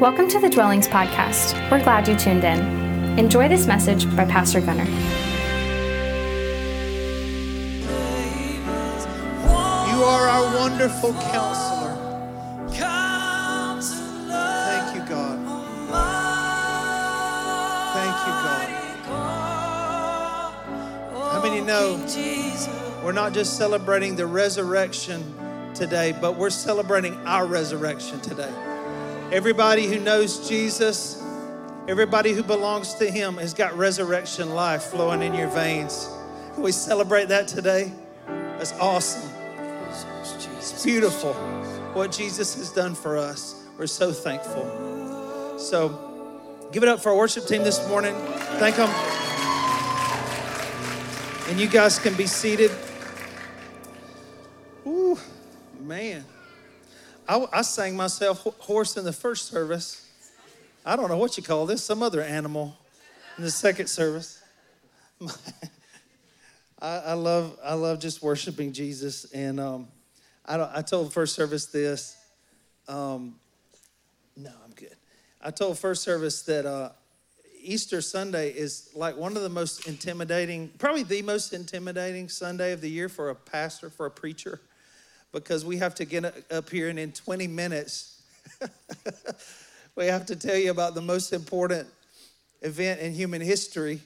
Welcome to the Dwellings Podcast. We're glad you tuned in. Enjoy this message by Pastor Gunner. You are our wonderful counselor. Thank you, God. Thank you, God. How many know we're not just celebrating the resurrection today, but we're celebrating our resurrection today? Everybody who knows Jesus, everybody who belongs to Him has got resurrection life flowing in your veins. Can we celebrate that today? That's awesome. It's beautiful what Jesus has done for us. We're so thankful. So give it up for our worship team this morning. Thank them. And you guys can be seated. Ooh, man. I, I sang myself hoarse in the first service. I don't know what you call this, some other animal in the second service. I, I, love I love just worshiping Jesus, and um, I, I told first service this. Um, no, I'm good. I told first service that uh, Easter Sunday is like one of the most intimidating, probably the most intimidating Sunday of the year for a pastor, for a preacher because we have to get up here and in 20 minutes, we have to tell you about the most important event in human history.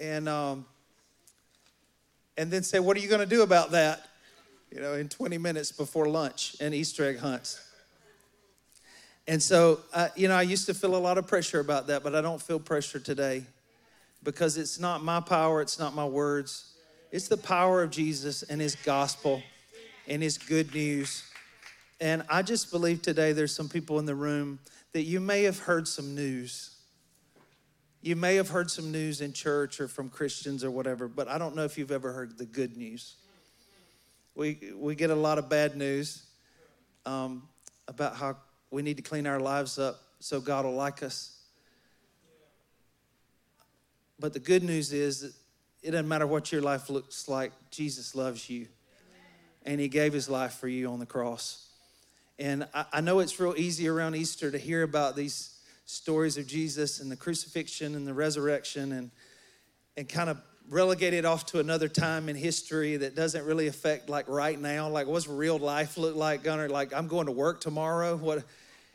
And, um, and then say, what are you going to do about that? You know, in 20 minutes before lunch and Easter egg hunts. And so, uh, you know, I used to feel a lot of pressure about that, but I don't feel pressure today because it's not my power, it's not my words. It's the power of Jesus and his gospel and his good news. And I just believe today there's some people in the room that you may have heard some news. You may have heard some news in church or from Christians or whatever, but I don't know if you've ever heard the good news. We, we get a lot of bad news um, about how we need to clean our lives up so God will like us. But the good news is that it doesn't matter what your life looks like, Jesus loves you and he gave his life for you on the cross. And I, I know it's real easy around Easter to hear about these stories of Jesus and the crucifixion and the resurrection and, and kind of relegate it off to another time in history that doesn't really affect like right now. Like, what's real life look like, Gunner? Like, I'm going to work tomorrow. What,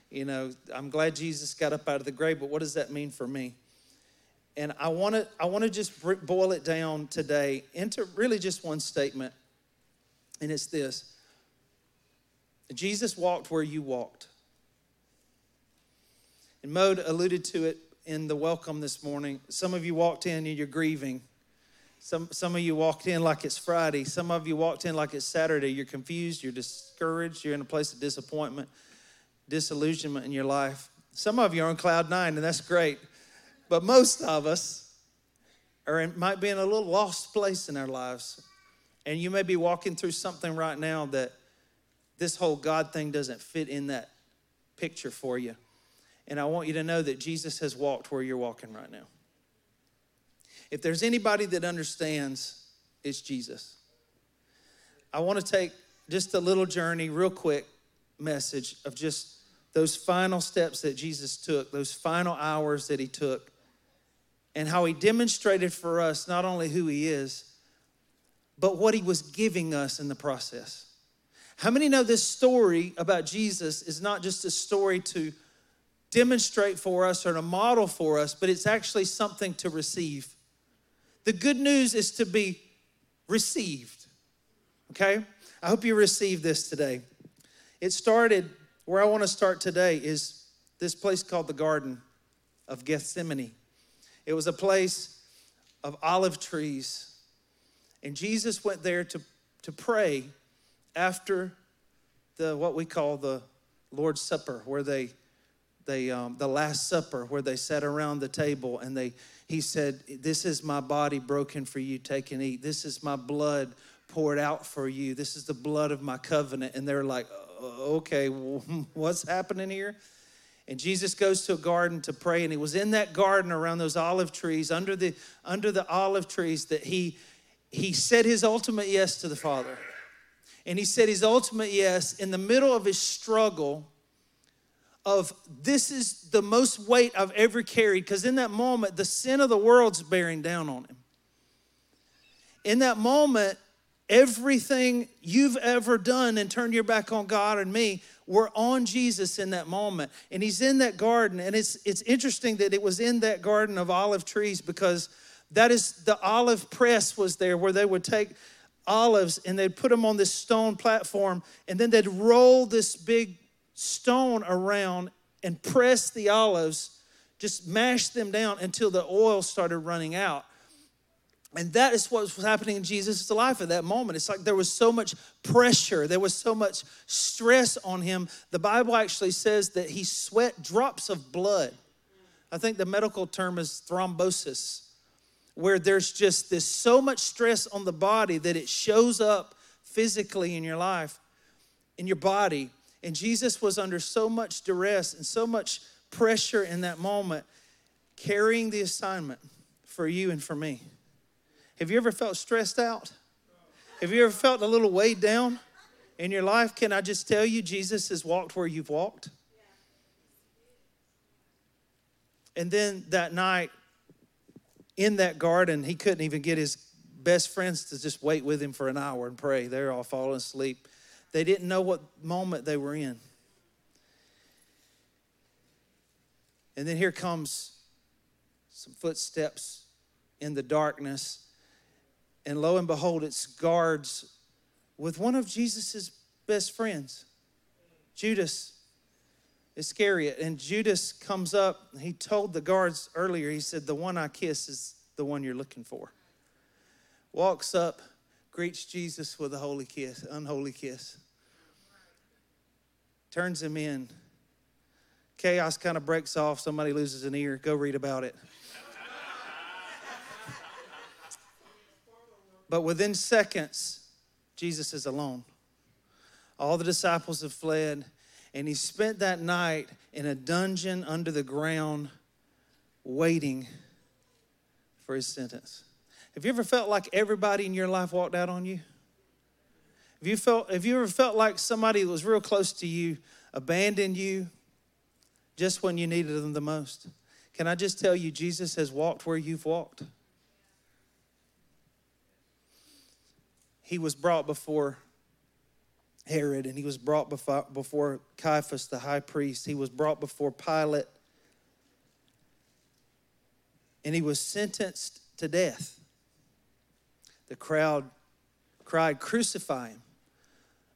you know, I'm glad Jesus got up out of the grave, but what does that mean for me? And I want to I want to just boil it down today into really just one statement. And it's this Jesus walked where you walked. And Mode alluded to it in the welcome this morning. Some of you walked in and you're grieving. Some, some of you walked in like it's Friday. Some of you walked in like it's Saturday. You're confused, you're discouraged, you're in a place of disappointment, disillusionment in your life. Some of you are on cloud nine, and that's great. But most of us are in, might be in a little lost place in our lives. And you may be walking through something right now that this whole God thing doesn't fit in that picture for you. And I want you to know that Jesus has walked where you're walking right now. If there's anybody that understands, it's Jesus. I want to take just a little journey, real quick message of just those final steps that Jesus took, those final hours that he took, and how he demonstrated for us not only who he is, but what he was giving us in the process. How many know this story about Jesus is not just a story to demonstrate for us or to model for us, but it's actually something to receive. The good news is to be received. Okay? I hope you receive this today. It started where I want to start today is this place called the Garden of Gethsemane. It was a place of olive trees and Jesus went there to, to pray after the what we call the Lord's Supper, where they they um, the Last Supper, where they sat around the table and they he said, "This is my body broken for you. Take and eat. This is my blood poured out for you. This is the blood of my covenant." And they're like, "Okay, what's happening here?" And Jesus goes to a garden to pray, and he was in that garden around those olive trees, under the under the olive trees, that he he said his ultimate yes to the Father. And he said his ultimate yes in the middle of his struggle of this is the most weight I've ever carried because in that moment, the sin of the world's bearing down on him. In that moment, everything you've ever done and turned your back on God and me were on Jesus in that moment. And he's in that garden. And it's, it's interesting that it was in that garden of olive trees because that is the olive press was there where they would take olives and they'd put them on this stone platform and then they'd roll this big stone around and press the olives, just mash them down until the oil started running out. And that is what was happening in Jesus' life at that moment. It's like there was so much pressure, there was so much stress on him. The Bible actually says that he sweat drops of blood. I think the medical term is thrombosis where there's just this so much stress on the body that it shows up physically in your life, in your body. And Jesus was under so much duress and so much pressure in that moment, carrying the assignment for you and for me. Have you ever felt stressed out? Have you ever felt a little weighed down in your life? Can I just tell you, Jesus has walked where you've walked? And then that night, in that garden, he couldn't even get his best friends to just wait with him for an hour and pray. They're all falling asleep. They didn't know what moment they were in. And then here comes some footsteps in the darkness. And lo and behold, it's guards with one of Jesus's best friends, Judas Iscariot. And Judas comes up. He told the guards earlier, he said, The one I kiss is the one you're looking for. Walks up, greets Jesus with a holy kiss, unholy kiss. Turns him in. Chaos kind of breaks off. Somebody loses an ear. Go read about it. but within seconds, Jesus is alone. All the disciples have fled and he spent that night in a dungeon under the ground waiting for his sentence. Have you ever felt like everybody in your life walked out on you? Have you, felt, have you ever felt like somebody that was real close to you abandoned you just when you needed them the most? Can I just tell you, Jesus has walked where you've walked? He was brought before Herod, and he was brought before, Caiaphas, the high priest. He was brought before Pilate, and he was sentenced to death. The crowd cried, Crucify him.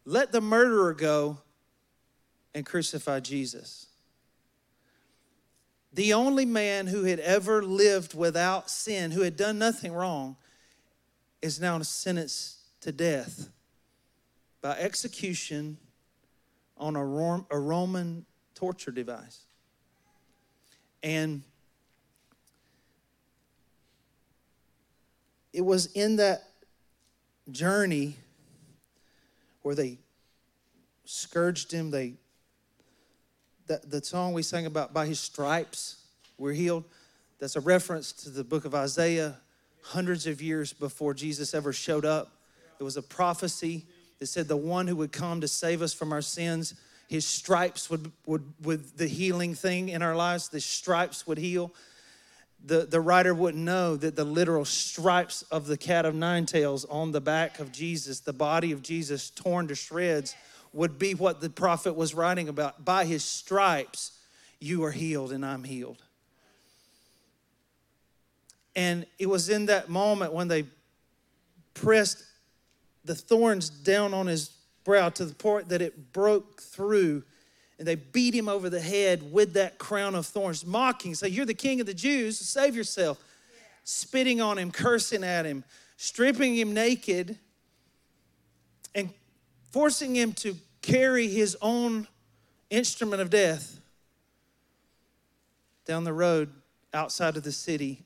Let the murderer go and crucify Jesus. The only man who had ever lived without sin, who had done nothing wrong, is now sentenced to death by execution on a, Roman torture device. And it was in that journey where they scourged him. They that the song we sang about by his stripes we're healed. That's a reference to the book of Isaiah, hundreds of years before Jesus ever showed up. It was a prophecy that said the one who would come to save us from our sins, his stripes would, would, would the healing thing in our lives, the stripes would heal. The, the writer wouldn't know that the literal stripes of the cat of nine tails on the back of Jesus, the body of Jesus torn to shreds, would be what the prophet was writing about. By his stripes, you are healed, and I'm healed. And it was in that moment when they pressed the thorns down on his brow to the point that it broke through. And they beat him over the head with that crown of thorns, mocking, say, You're the king of the Jews, save yourself. Yeah. Spitting on him, cursing at him, stripping him naked, and forcing him to carry his own instrument of death down the road outside of the city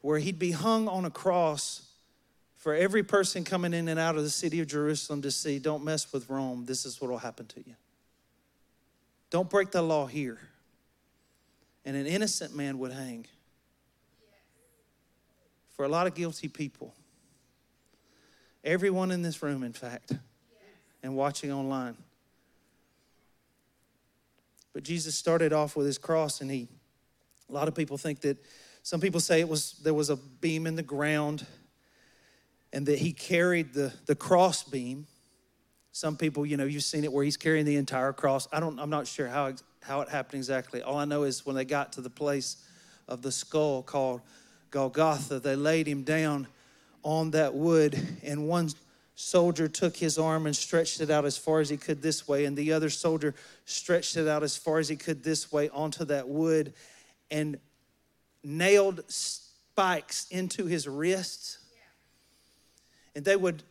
where he'd be hung on a cross for every person coming in and out of the city of Jerusalem to see, don't mess with Rome. This is what will happen to you. Don't break the law here. And an innocent man would hang. For a lot of guilty people. Everyone in this room, in fact, and watching online. But Jesus started off with his cross, and he, a lot of people think that, some people say it was, there was a beam in the ground and that he carried the, the cross beam. Some people, you know, you've seen it where he's carrying the entire cross. I don't, I'm not sure how, how it happened exactly. All I know is when they got to the place of the skull called Golgotha, they laid him down on that wood, and one soldier took his arm and stretched it out as far as he could this way, and the other soldier stretched it out as far as he could this way onto that wood and nailed spikes into his wrists. And they would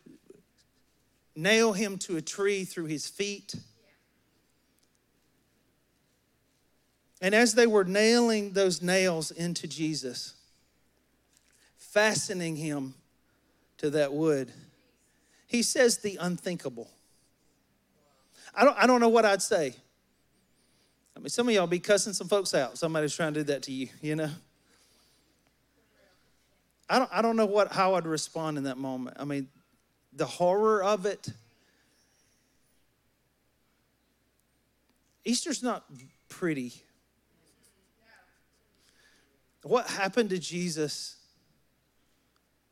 nail him to a tree through his feet. And as they were nailing those nails into Jesus, fastening him to that wood, he says the unthinkable. I don't, I don't know what I'd say. I mean, some of y'all be cussing some folks out. Somebody's trying to do that to you, you know? I don't, I don't know what, how I'd respond in that moment. I mean, the horror of it. Easter's not pretty. What happened to Jesus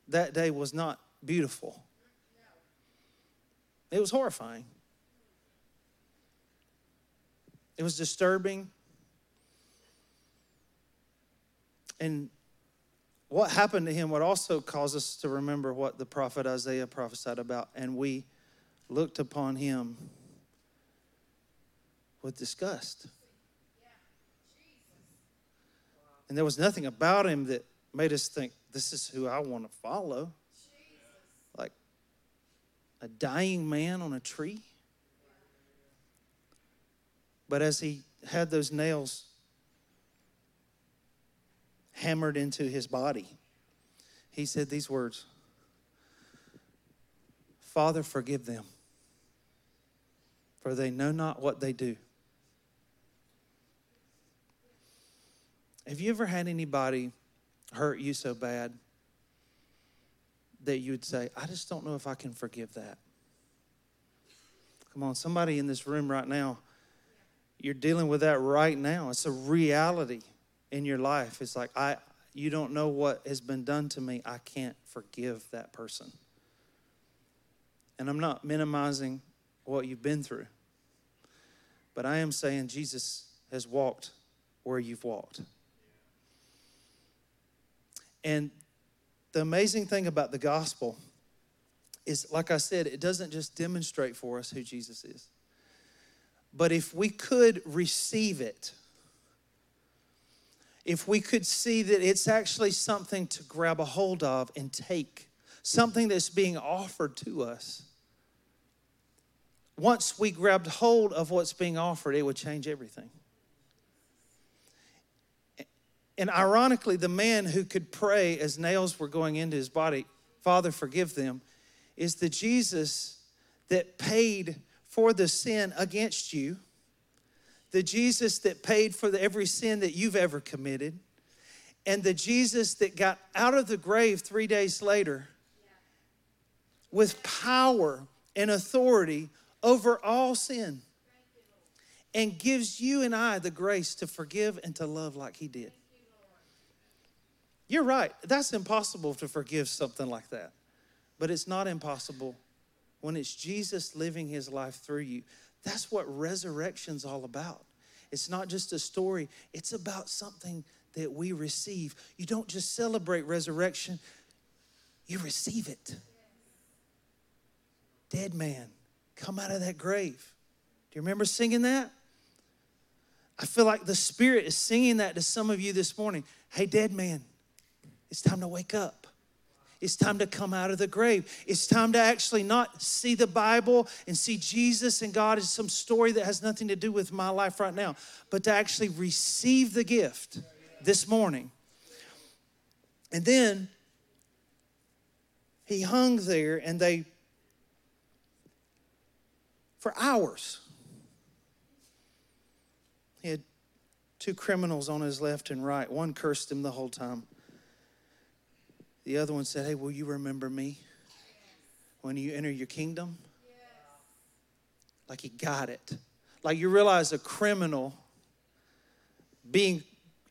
that day was not beautiful. It was horrifying. It was disturbing. And what happened to him would also cause us to remember what the prophet Isaiah prophesied about. And we looked upon him with disgust. And there was nothing about him that made us think, this is who I want to follow Like a dying man on a tree. But as he had those nails hammered into his body, he said these words Father, forgive them, for they know not what they do. Have you ever had anybody hurt you so bad that you would say, I just don't know if I can forgive that. Come on, somebody in this room right now, you're dealing with that right now. It's a reality in your life. It's like, I, you don't know what has been done to me. I can't forgive that person. And I'm not minimizing what you've been through, but I am saying Jesus has walked where you've walked. And the amazing thing about the gospel is, like I said, it doesn't just demonstrate for us who Jesus is. But if we could receive it, if we could see that it's actually something to grab a hold of and take, something that's being offered to us, once we grabbed hold of what's being offered, it would change everything. And ironically, the man who could pray as nails were going into his body, Father, forgive them, is the Jesus that paid for the sin against you, the Jesus that paid for the, every sin that you've ever committed, and the Jesus that got out of the grave three days later with power and authority over all sin and gives you and I the grace to forgive and to love like he did. You're right. That's impossible to forgive something like that. But it's not impossible when it's Jesus living his life through you. That's what resurrection's all about. It's not just a story, it's about something that we receive. You don't just celebrate resurrection, you receive it. Dead man, come out of that grave. Do you remember singing that? I feel like the Spirit is singing that to some of you this morning. Hey, dead man, it's time to wake up. It's time to come out of the grave. It's time to actually not see the Bible and see Jesus and God as some story that has nothing to do with my life right now, but to actually receive the gift this morning. And then he hung there and they, for hours, he had two criminals on his left and right. One cursed him the whole time. The other one said, Hey, will you remember me when you enter your kingdom? Like he got it. Like you realize a criminal being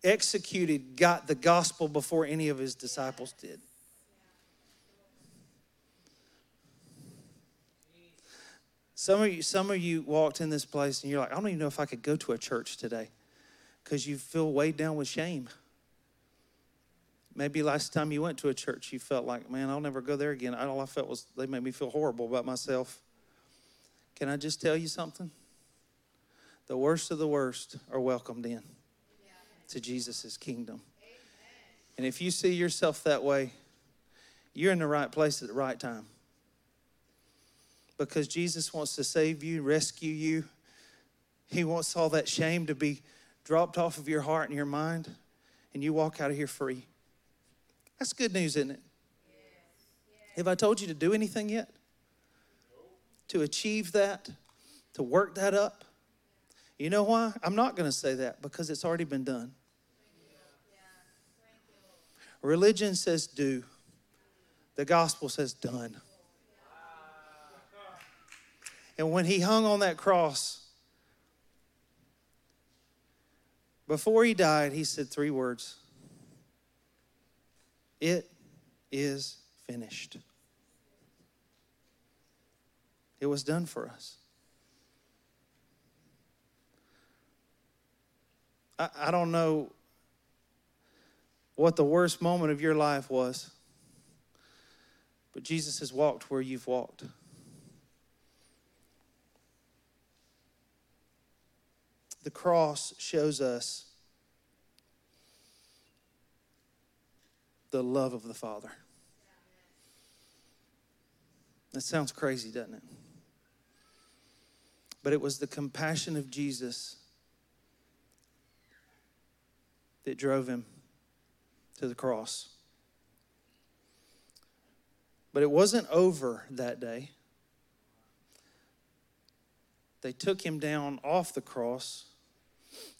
executed, got the gospel before any of his disciples did. Some of you, some of you walked in this place and you're like, I don't even know if I could go to a church today because you feel weighed down with shame. Maybe last time you went to a church, you felt like, man, I'll never go there again. All I felt was they made me feel horrible about myself. Can I just tell you something? The worst of the worst are welcomed in to Jesus' kingdom. And if you see yourself that way, you're in the right place at the right time because Jesus wants to save you, rescue you. He wants all that shame to be dropped off of your heart and your mind, and you walk out of here free. That's good news, isn't it? Have I told you to do anything yet? To achieve that, to work that up? You know why? I'm not going to say that because it's already been done. Religion says do, the gospel says done. And when he hung on that cross, before he died, he said three words It is finished. It was done for us. I, I don't know what the worst moment of your life was, but Jesus has walked where you've walked. the cross shows us the love of the Father. That sounds crazy, doesn't it? But it was the compassion of Jesus that drove him to the cross. But it wasn't over that day. They took him down off the cross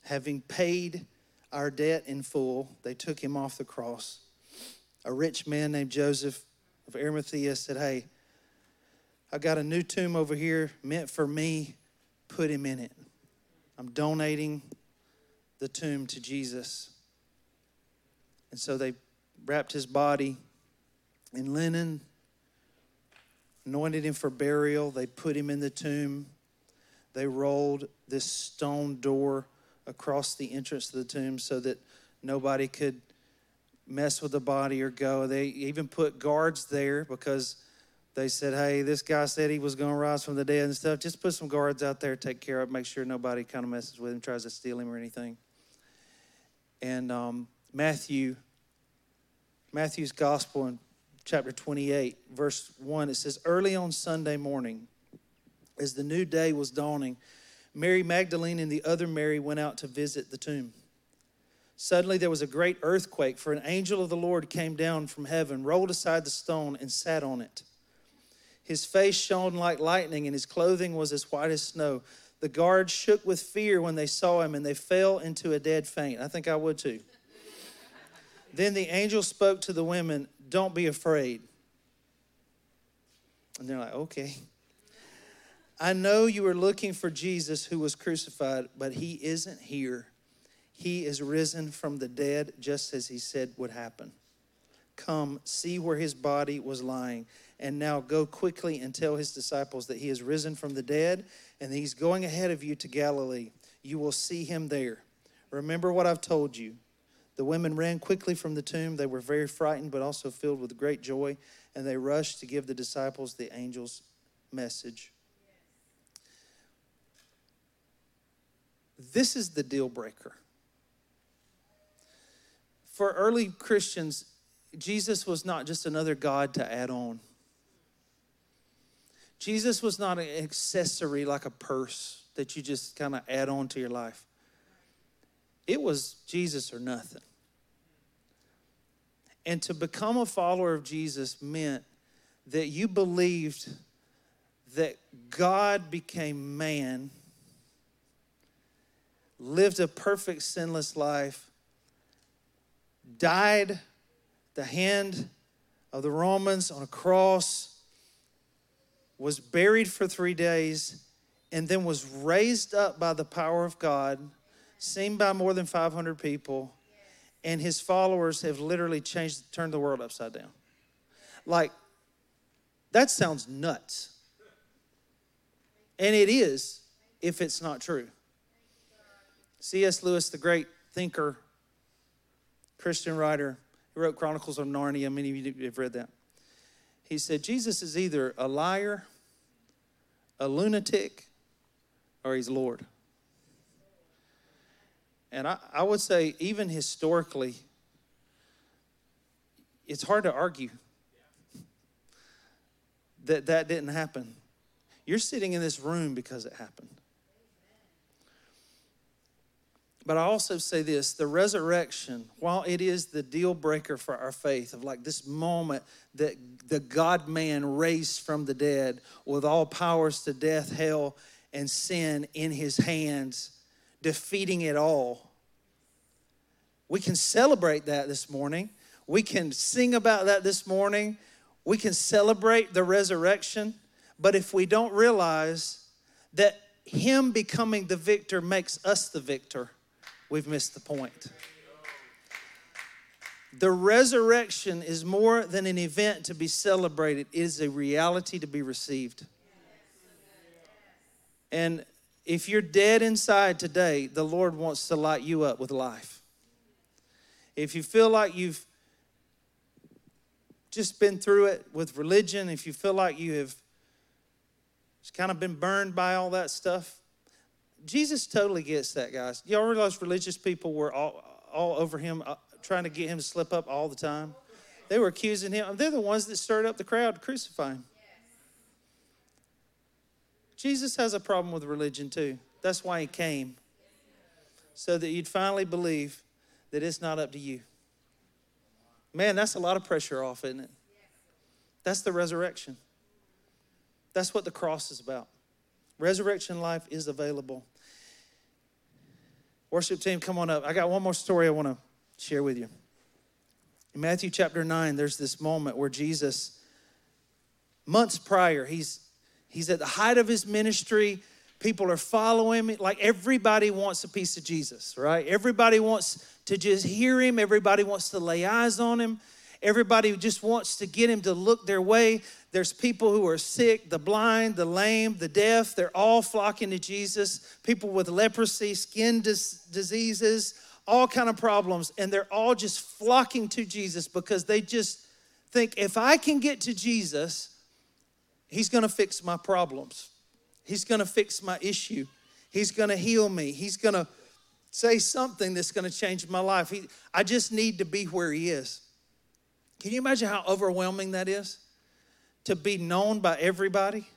having paid our debt in full, they took him off the cross. A rich man named Joseph of Arimathea said, Hey, I got a new tomb over here meant for me. Put him in it. I'm donating the tomb to Jesus. And so they wrapped his body in linen, anointed him for burial. They put him in the tomb. They rolled this stone door across the entrance to the tomb so that nobody could mess with the body or go. They even put guards there because they said, hey, this guy said he was going to rise from the dead and stuff. Just put some guards out there, take care of, make sure nobody kind of messes with him, tries to steal him or anything. And um, Matthew, Matthew's gospel in chapter 28, verse 1, it says, Early on Sunday morning, as the new day was dawning, Mary Magdalene and the other Mary went out to visit the tomb. Suddenly there was a great earthquake, for an angel of the Lord came down from heaven, rolled aside the stone, and sat on it. His face shone like lightning, and his clothing was as white as snow. The guards shook with fear when they saw him, and they fell into a dead faint. I think I would too. then the angel spoke to the women, Don't be afraid. And they're like, Okay. I know you are looking for Jesus who was crucified, but he isn't here. He is risen from the dead, just as he said would happen. Come, see where his body was lying. And now go quickly and tell his disciples that he is risen from the dead and he's going ahead of you to Galilee. You will see him there. Remember what I've told you. The women ran quickly from the tomb. They were very frightened, but also filled with great joy, and they rushed to give the disciples the angel's message. This is the deal breaker. For early Christians, Jesus was not just another God to add on. Jesus was not an accessory like a purse that you just kind of add on to your life. It was Jesus or nothing. And to become a follower of Jesus meant that you believed that God became man lived a perfect sinless life, died the hand of the Romans on a cross, was buried for three days, and then was raised up by the power of God seen by more than 500 people, and his followers have literally changed, turned the world upside down. Like, that sounds nuts. And it is if it's not true. C.S. Lewis, the great thinker, Christian writer, he wrote Chronicles of Narnia. Many of you have read that. He said, Jesus is either a liar, a lunatic, or he's Lord. And I, I would say, even historically, it's hard to argue that that didn't happen. You're sitting in this room because it happened. But I also say this the resurrection, while it is the deal breaker for our faith, of like this moment that the God man raised from the dead with all powers to death, hell, and sin in his hands, defeating it all. We can celebrate that this morning. We can sing about that this morning. We can celebrate the resurrection. But if we don't realize that him becoming the victor makes us the victor, we've missed the point. The resurrection is more than an event to be celebrated, it is a reality to be received. And if you're dead inside today, the Lord wants to light you up with life. If you feel like you've just been through it with religion, if you feel like you have just kind of been burned by all that stuff, Jesus totally gets that, guys. Y'all realize religious people were all, all over him, uh, trying to get him to slip up all the time? They were accusing him. They're the ones that stirred up the crowd to crucify him. Jesus has a problem with religion too. That's why he came. So that you'd finally believe that it's not up to you. Man, that's a lot of pressure off, isn't it? That's the resurrection. That's what the cross is about. Resurrection life is available. Worship team, come on up. I got one more story I want to share with you. In Matthew chapter 9, there's this moment where Jesus, months prior, he's he's at the height of his ministry. People are following him. Like everybody wants a piece of Jesus, right? Everybody wants to just hear him. Everybody wants to lay eyes on him. Everybody just wants to get him to look their way. There's people who are sick, the blind, the lame, the deaf. They're all flocking to Jesus. People with leprosy, skin dis- diseases, all kind of problems, and they're all just flocking to Jesus because they just think if I can get to Jesus, he's going to fix my problems. He's going to fix my issue. He's going to heal me. He's going to say something that's going to change my life. He, I just need to be where he is. Can you imagine how overwhelming that is? To be known by everybody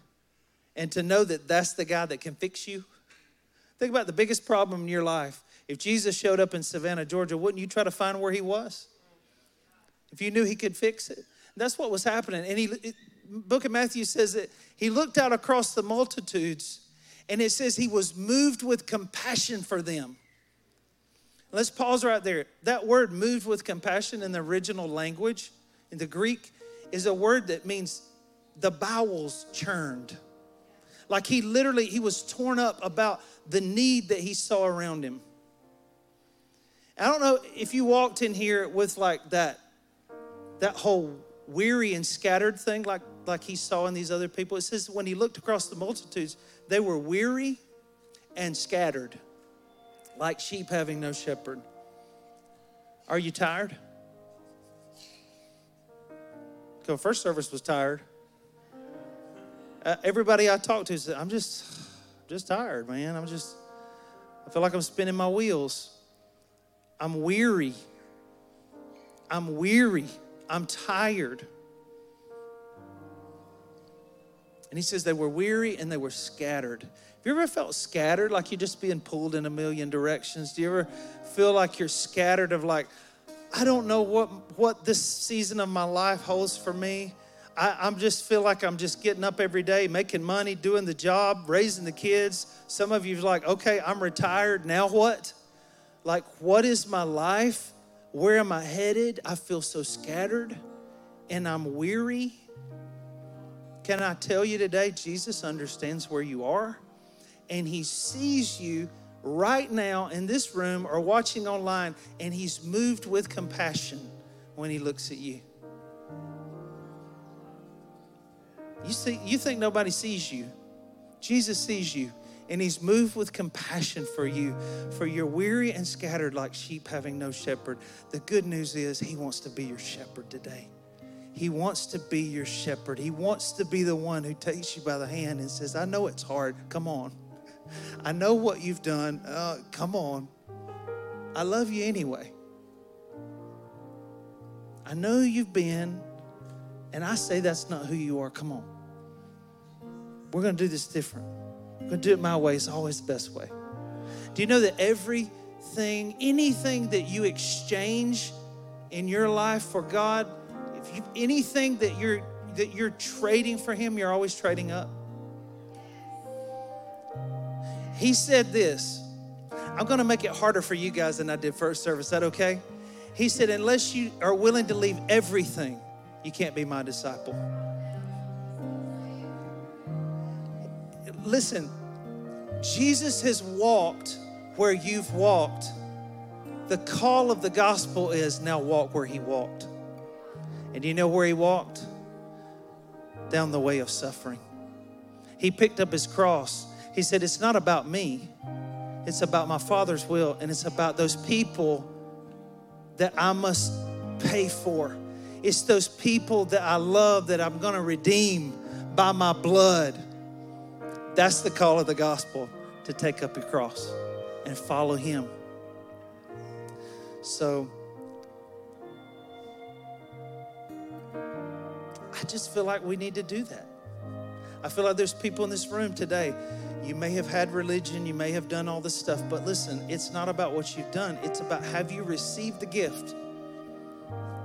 and to know that that's the guy that can fix you. Think about the biggest problem in your life. If Jesus showed up in Savannah, Georgia, wouldn't you try to find where he was? If you knew he could fix it. That's what was happening. And he, it, book of Matthew says that he looked out across the multitudes and it says he was moved with compassion for them. Let's pause right there. That word moved with compassion in the original language, in the Greek, is a word that means the bowels churned. Like he literally, he was torn up about the need that he saw around him. I don't know if you walked in here with like that, that whole weary and scattered thing like, like he saw in these other people. It says when he looked across the multitudes, they were weary and scattered like sheep having no shepherd. Are you tired? So first service was tired. Uh, everybody I talked to said, "I'm just, just tired, man. I'm just, I feel like I'm spinning my wheels. I'm weary. I'm weary. I'm tired." And he says they were weary and they were scattered. Have you ever felt scattered, like you're just being pulled in a million directions? Do you ever feel like you're scattered of like, I don't know what what this season of my life holds for me. I, I'm just feel like I'm just getting up every day, making money, doing the job, raising the kids. Some of you're like, okay, I'm retired. Now what? Like, what is my life? Where am I headed? I feel so scattered and I'm weary. Can I tell you today, Jesus understands where you are? and he sees you right now in this room or watching online, and He's moved with compassion when He looks at you. You, see, you think nobody sees you. Jesus sees you, and He's moved with compassion for you, for you're weary and scattered like sheep having no shepherd. The good news is He wants to be your shepherd today. He wants to be your shepherd. He wants to be the one who takes you by the hand and says, I know it's hard. Come on. I know what you've done. Uh, come on. I love you anyway. I know you've been, and I say that's not who you are. Come on. We're going to do this different. We're going to do it my way. It's always the best way. Do you know that everything, anything that you exchange in your life for God, if you, anything that you're that you're trading for Him, you're always trading up. He said this. I'm going to make it harder for you guys than I did first service. Is that okay? He said, unless you are willing to leave everything, you can't be my disciple. Listen, Jesus has walked where you've walked. The call of the gospel is now walk where he walked. And you know where he walked? Down the way of suffering. He picked up his cross. He said, It's not about me, it's about my Father's will, and it's about those people that I must pay for. It's those people that I love that I'm gonna redeem by my blood. That's the call of the gospel to take up your cross and follow Him. So, I just feel like we need to do that. I feel like there's people in this room today. You may have had religion, you may have done all this stuff, but listen, it's not about what you've done. It's about have you received the gift,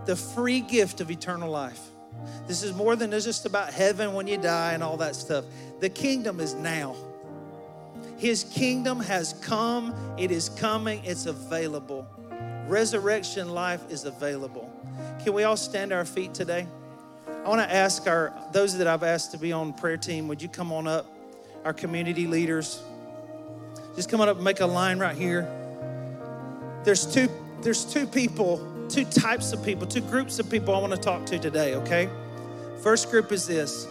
the free gift of eternal life. This is more than just about heaven when you die and all that stuff. The kingdom is now. His kingdom has come, it is coming, it's available. Resurrection life is available. Can we all stand our feet today? I want to ask our those that I've asked to be on prayer team, would you come on up? Our community leaders. Just come on up and make a line right here. There's two there's two people, two types of people, two groups of people I want to talk to today, okay? First group is this.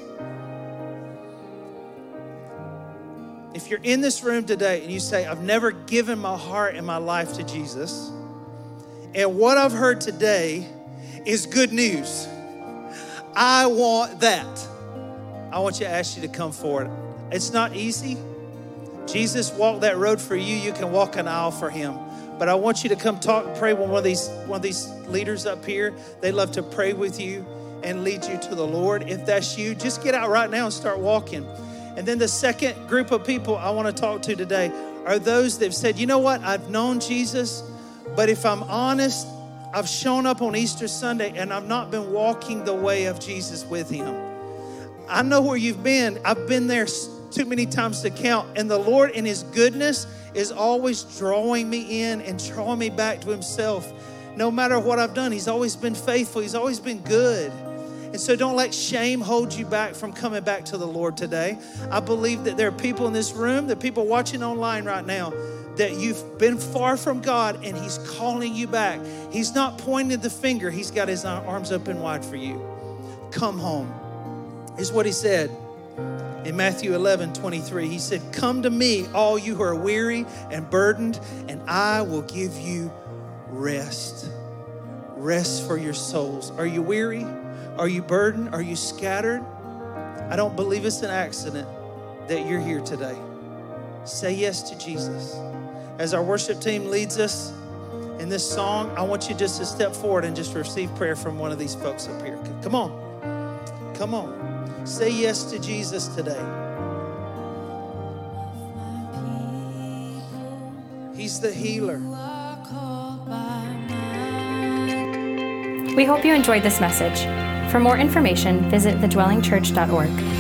If you're in this room today and you say, I've never given my heart and my life to Jesus, and what I've heard today is good news I want that. I want you to ask you to come forward. It's not easy. Jesus walked that road for you. You can walk an aisle for him. But I want you to come talk, pray with one of these one of these leaders up here. They love to pray with you and lead you to the Lord. If that's you, just get out right now and start walking. And then the second group of people I want to talk to today are those that have said, you know what, I've known Jesus, but if I'm honest, I've shown up on Easter Sunday and I've not been walking the way of Jesus with Him. I know where you've been. I've been there too many times to count. And the Lord, in His goodness, is always drawing me in and drawing me back to Himself. No matter what I've done, He's always been faithful, He's always been good. And so don't let shame hold you back from coming back to the Lord today. I believe that there are people in this room, are people watching online right now that you've been far from God and He's calling you back. He's not pointing the finger, He's got His arms open wide for you. Come home. Is what He said in Matthew 11 23. He said, Come to me, all you who are weary and burdened, and I will give you rest. Rest for your souls. Are you weary? Are you burdened? Are you scattered? I don't believe it's an accident that you're here today. Say yes to Jesus as our worship team leads us in this song, I want you just to step forward and just receive prayer from one of these folks up here. Come on. Come on. Say yes to Jesus today. He's the healer. We hope you enjoyed this message. For more information, visit thedwellingchurch.org.